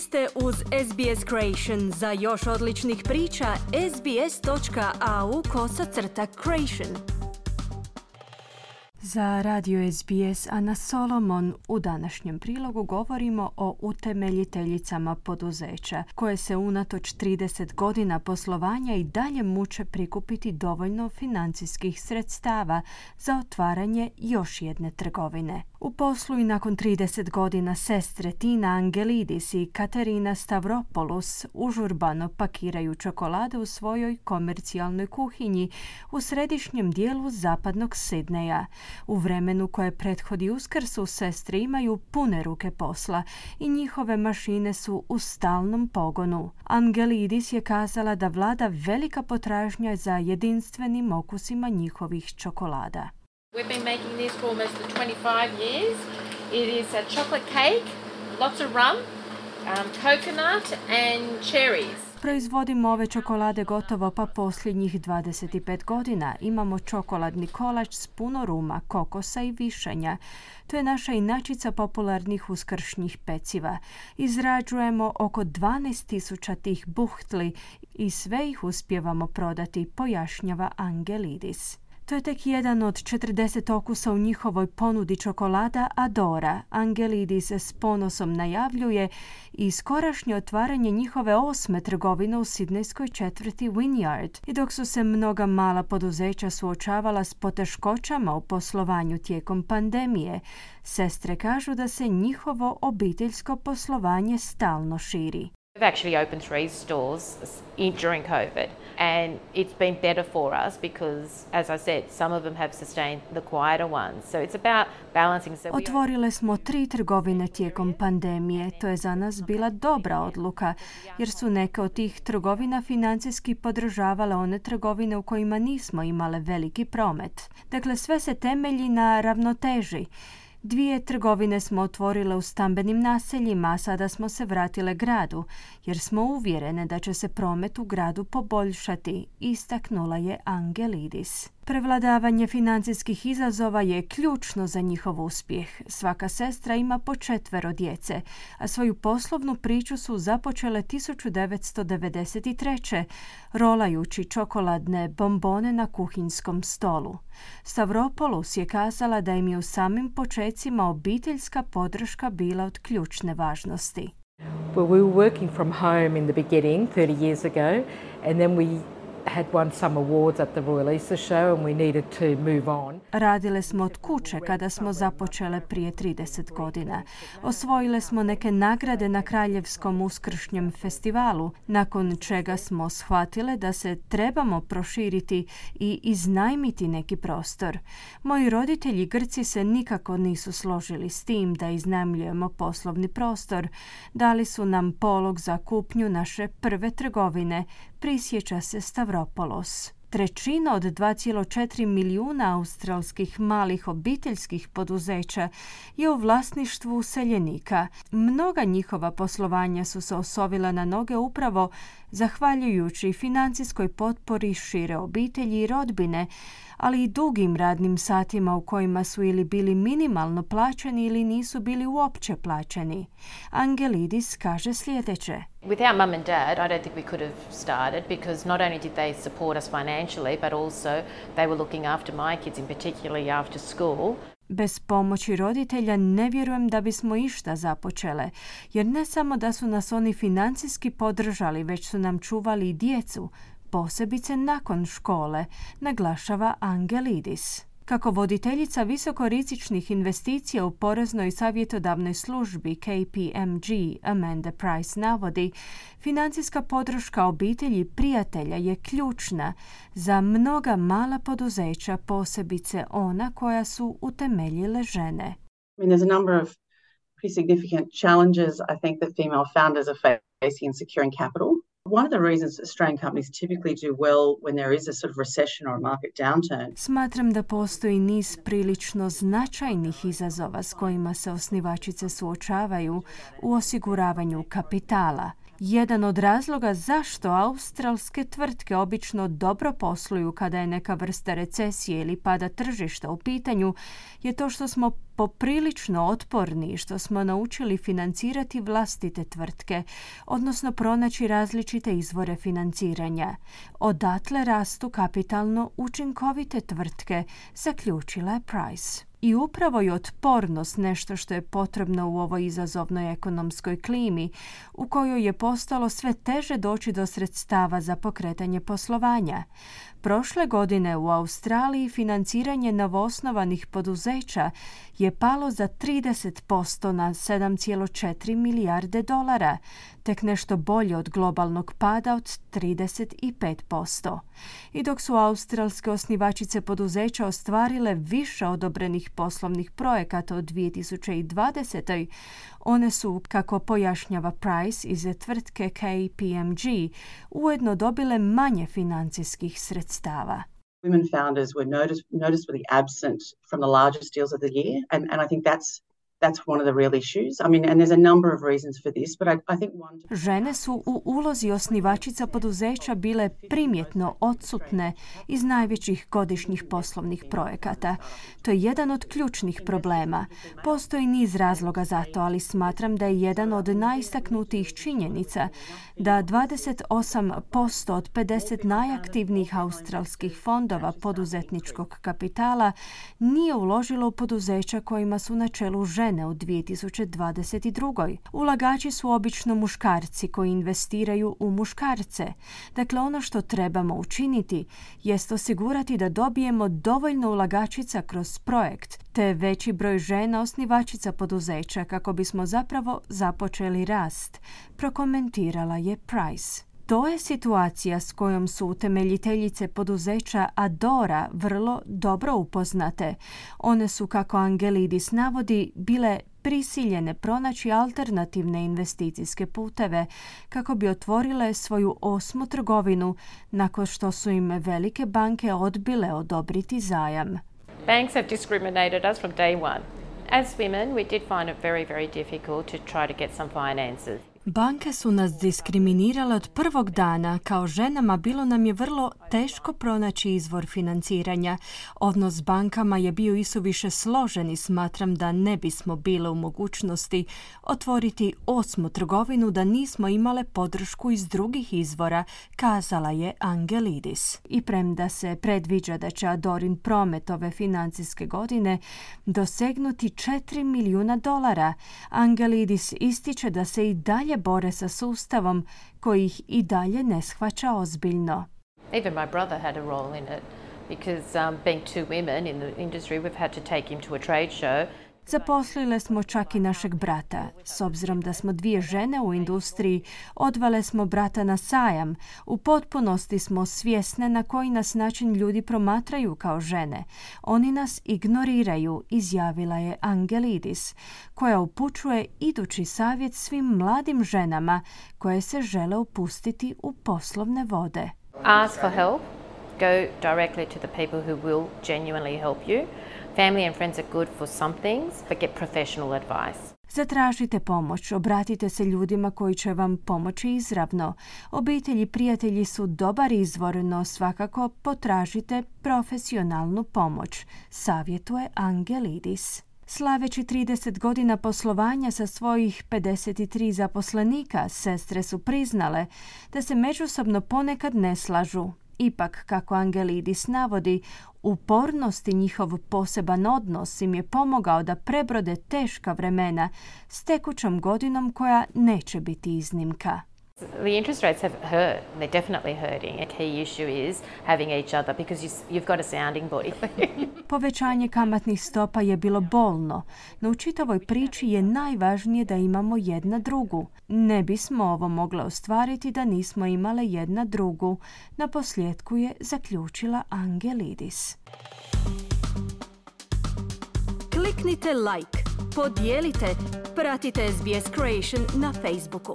Ste uz SBS Creation. Za još odličnih priča, sbs.au kosacrta creation. Za radio SBS Ana Solomon u današnjem prilogu govorimo o utemeljiteljicama poduzeća koje se unatoč 30 godina poslovanja i dalje muče prikupiti dovoljno financijskih sredstava za otvaranje još jedne trgovine. U poslu i nakon 30 godina sestre Tina Angelidis i Katerina Stavropoulos užurbano pakiraju čokolade u svojoj komercijalnoj kuhinji u središnjem dijelu zapadnog Sidneja. U vremenu koje prethodi uskrsu sestre imaju pune ruke posla i njihove mašine su u stalnom pogonu. Angelidis je kazala da vlada velika potražnja za jedinstvenim okusima njihovih čokolada. We've been making this for almost 25 years. It is a chocolate cake, lots of rum, um, coconut and cherries. Proizvodimo ove čokolade gotovo pa posljednjih 25 godina. Imamo čokoladni kolač s puno ruma, kokosa i višanja. To je naša inačica popularnih uskršnjih peciva. Izrađujemo oko 12.000 tih buhtli i sve ih uspjevamo prodati, pojašnjava Angelidis. To je tek jedan od 40 okusa u njihovoj ponudi čokolada Adora. Angelidis s ponosom najavljuje i skorašnje otvaranje njihove osme trgovine u sidnejskoj četvrti Winyard. I dok su se mnoga mala poduzeća suočavala s poteškoćama u poslovanju tijekom pandemije, sestre kažu da se njihovo obiteljsko poslovanje stalno širi. We've actually opened three stores during COVID, and it's been better for us because, as I said, some of them have sustained the quieter ones. So it's about balancing. So Otvorile smo tri trgovine tijekom pandemije. To je za nas bila dobra odluka, jer su neke od tih trgovina financijski podržavale one trgovine u kojima nismo imale veliki promet. Dakle, sve se temelji na ravnoteži. Dvije trgovine smo otvorile u stambenim naseljima, a sada smo se vratile gradu, jer smo uvjerene da će se promet u gradu poboljšati, istaknula je Angelidis. Prevladavanje financijskih izazova je ključno za njihov uspjeh. Svaka sestra ima po četvero djece, a svoju poslovnu priču su započele 1993. rolajući čokoladne bombone na kuhinskom stolu. Stavropoulos je kazala da im je u samim počecima obiteljska podrška bila od ključne važnosti. Well, we were working from home in the beginning 30 years ago and then we had won some awards at the Royal Easter Show and we needed to move on. Radile smo od kuće kada smo započele prije 30 godina. Osvojile smo neke nagrade na Kraljevskom uskršnjem festivalu, nakon čega smo shvatile da se trebamo proširiti i iznajmiti neki prostor. Moji roditelji Grci se nikako nisu složili s tim da iznajmljujemo poslovni prostor. Dali su nam polog za kupnju naše prve trgovine, prisjeća se Stavropolos. Trećina od 2,4 milijuna australskih malih obiteljskih poduzeća je u vlasništvu useljenika. Mnoga njihova poslovanja su se osovila na noge upravo zahvaljujući financijskoj potpori šire obitelji i rodbine, ali i dugim radnim satima u kojima su ili bili minimalno plaćeni ili nisu bili uopće plaćeni. Angelidis kaže sljedeće. Without mum and dad, I don't think we could have started because not only did they support us financially, but also they were looking after my kids, in particularly after school. Bez pomoći roditelja ne vjerujem da bismo išta započele, jer ne samo da su nas oni financijski podržali, već su nam čuvali i djecu, posebice nakon škole, naglašava Angelidis. Kako voditeljica visokorizičnih investicija u poreznoj savjetodavnoj službi KPMG Amanda Price navodi, financijska podrška obitelji prijatelja je ključna za mnoga mala poduzeća, posebice ona koja su utemeljile žene. I mean, there's a number of pretty significant challenges I think that female founders are facing in securing capital. One of the reasons companies typically do well when there is a sort of recession or market downturn. Smatram da postoji niz prilično značajnih izazova s kojima se osnivačice suočavaju u osiguravanju kapitala. Jedan od razloga zašto australske tvrtke obično dobro posluju kada je neka vrsta recesije ili pada tržišta u pitanju je to što smo poprilično otporni što smo naučili financirati vlastite tvrtke, odnosno pronaći različite izvore financiranja. Odatle rastu kapitalno učinkovite tvrtke, zaključila je Price. I upravo je otpornost nešto što je potrebno u ovoj izazovnoj ekonomskoj klimi, u kojoj je postalo sve teže doći do sredstava za pokretanje poslovanja. Prošle godine u Australiji financiranje novoosnovanih poduzeća je palo za 30% na 7,4 milijarde dolara, tek nešto bolje od globalnog pada od 35%. I dok su australske osnivačice poduzeća ostvarile više odobrenih poslovnih projekata od 2020. One su, kako pojašnjava Price iz tvrtke KPMG, ujedno dobile manje financijskih sredstava. Women founders were notice, noticeably absent from the largest deals of the year, and, and I think that's Žene su u ulozi osnivačica poduzeća bile primjetno odsutne iz najvećih godišnjih poslovnih projekata. To je jedan od ključnih problema. Postoji niz razloga za to, ali smatram da je jedan od najistaknutijih činjenica da 28% od 50 najaktivnijih australskih fondova poduzetničkog kapitala nije uložilo u poduzeća kojima su na čelu žene žene u 2022. Ulagači su obično muškarci koji investiraju u muškarce. Dakle, ono što trebamo učiniti jest osigurati da dobijemo dovoljno ulagačica kroz projekt, te veći broj žena osnivačica poduzeća kako bismo zapravo započeli rast, prokomentirala je Price. To je situacija s kojom su utemeljiteljice poduzeća Adora vrlo dobro upoznate. One su, kako Angelidis navodi, bile prisiljene pronaći alternativne investicijske puteve kako bi otvorile svoju osmu trgovinu nakon što su im velike banke odbile odobriti zajam. Banks have discriminated us from day one. As women, we did find it very, very difficult to try to get some finances. Banke su nas diskriminirale od prvog dana. Kao ženama bilo nam je vrlo teško pronaći izvor financiranja. Odnos s bankama je bio isuviše složen i smatram da ne bismo bile u mogućnosti otvoriti osmu trgovinu da nismo imale podršku iz drugih izvora, kazala je Angelidis. I premda se predviđa da će Adorin promet ove financijske godine dosegnuti 4 milijuna dolara, Angelidis ističe da se i dalje bore sa sustavom koji ih i dalje ne shvaća ozbiljno. Even my brother had a role in it because um, being two women in the industry we've had to take him to a trade show Zaposlile smo čak i našeg brata. S obzirom da smo dvije žene u industriji, odvale smo brata na sajam. U potpunosti smo svjesne na koji nas način ljudi promatraju kao žene. Oni nas ignoriraju, izjavila je Angelidis, koja upućuje idući savjet svim mladim ženama koje se žele upustiti u poslovne vode. Ask for help. Go directly to the people who will genuinely help you. Family and friends are good for some things, but get professional advice. Zatražite pomoć, obratite se ljudima koji će vam pomoći izravno. Obitelji i prijatelji su dobar izvor, no svakako potražite profesionalnu pomoć, savjetuje Angelidis. Slaveći 30 godina poslovanja sa svojih 53 zaposlenika, sestre su priznale da se međusobno ponekad ne slažu, Ipak, kako Angelidis navodi, upornost i njihov poseban odnos im je pomogao da prebrode teška vremena s tekućom godinom koja neće biti iznimka. The interest rates have hurt. They're definitely hurting. A key issue is having each other because you, you've got a sounding body. Povećanje kamatnih stopa je bilo bolno, no u čitavoj priči je najvažnije da imamo jedna drugu. Ne bismo ovo mogle ostvariti da nismo imale jedna drugu. Na posljedku je zaključila Angelidis. Kliknite like, podijelite, pratite SBS Creation na Facebooku.